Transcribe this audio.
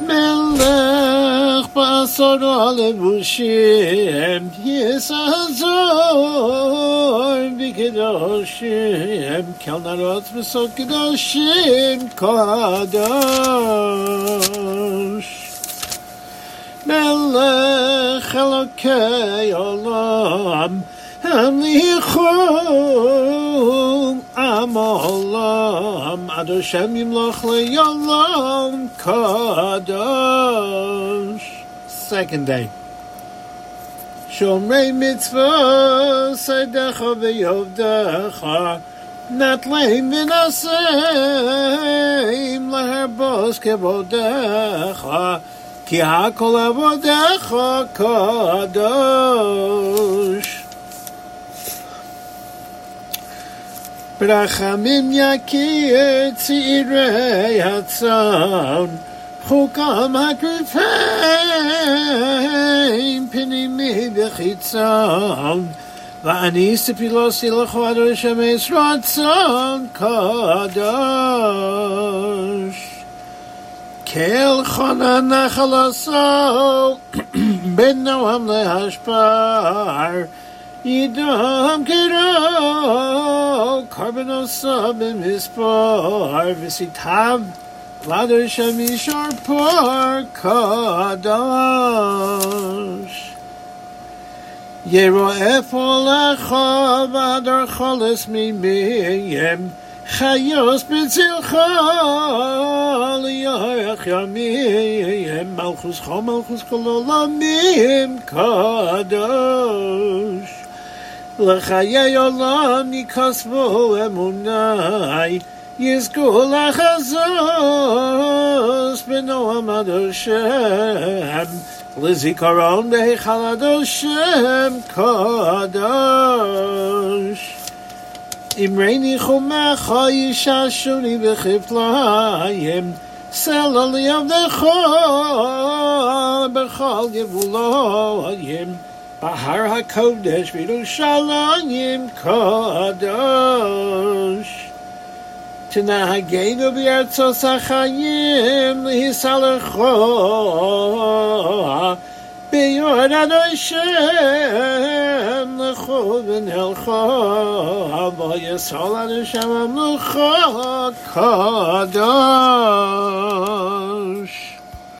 מלך בשורו לבושים, יסעזור בקדושים, כל נרות וסוד קדושים קדוש. מלך אלוקי עולם, הניחו olam ad Hashem yimloch kadosh. Second day. Shomrei mitzvah sedecha ve'yovdecha not lame in kevodecha ki hakol avodecha kadosh. ברחמים יכיר צעירי הצאן, חוקם הקריפים פנימי וחיצון, ואני ספילוסי לכו עד שמש רצון קדוש. כל חונה נחל הסול, בין נועם להשפר, ידם קרו, Karbonosa b'mispar v'sitav ladder shemishar par kadosh. Yeroef olecha v'adar choles mimiyem chayos b'tzilcha liyoyach yamiyem malchus chom malchus kololamim kadosh. לחיי עולם יכסבו אמוני, יזכו לחזוס בנועם עד השם, לזיכרון בהיכל עד השם קדוש. אמרי ניחומך יששוני בכפליים, סלע לי עבדך בכל גבוליים, בהר הקודש בירושלים קדוש. תנהגנו בארצות החיים להיסלחו ביורד השם לכו ונלכו ויסול עד השם המלוכו קדוש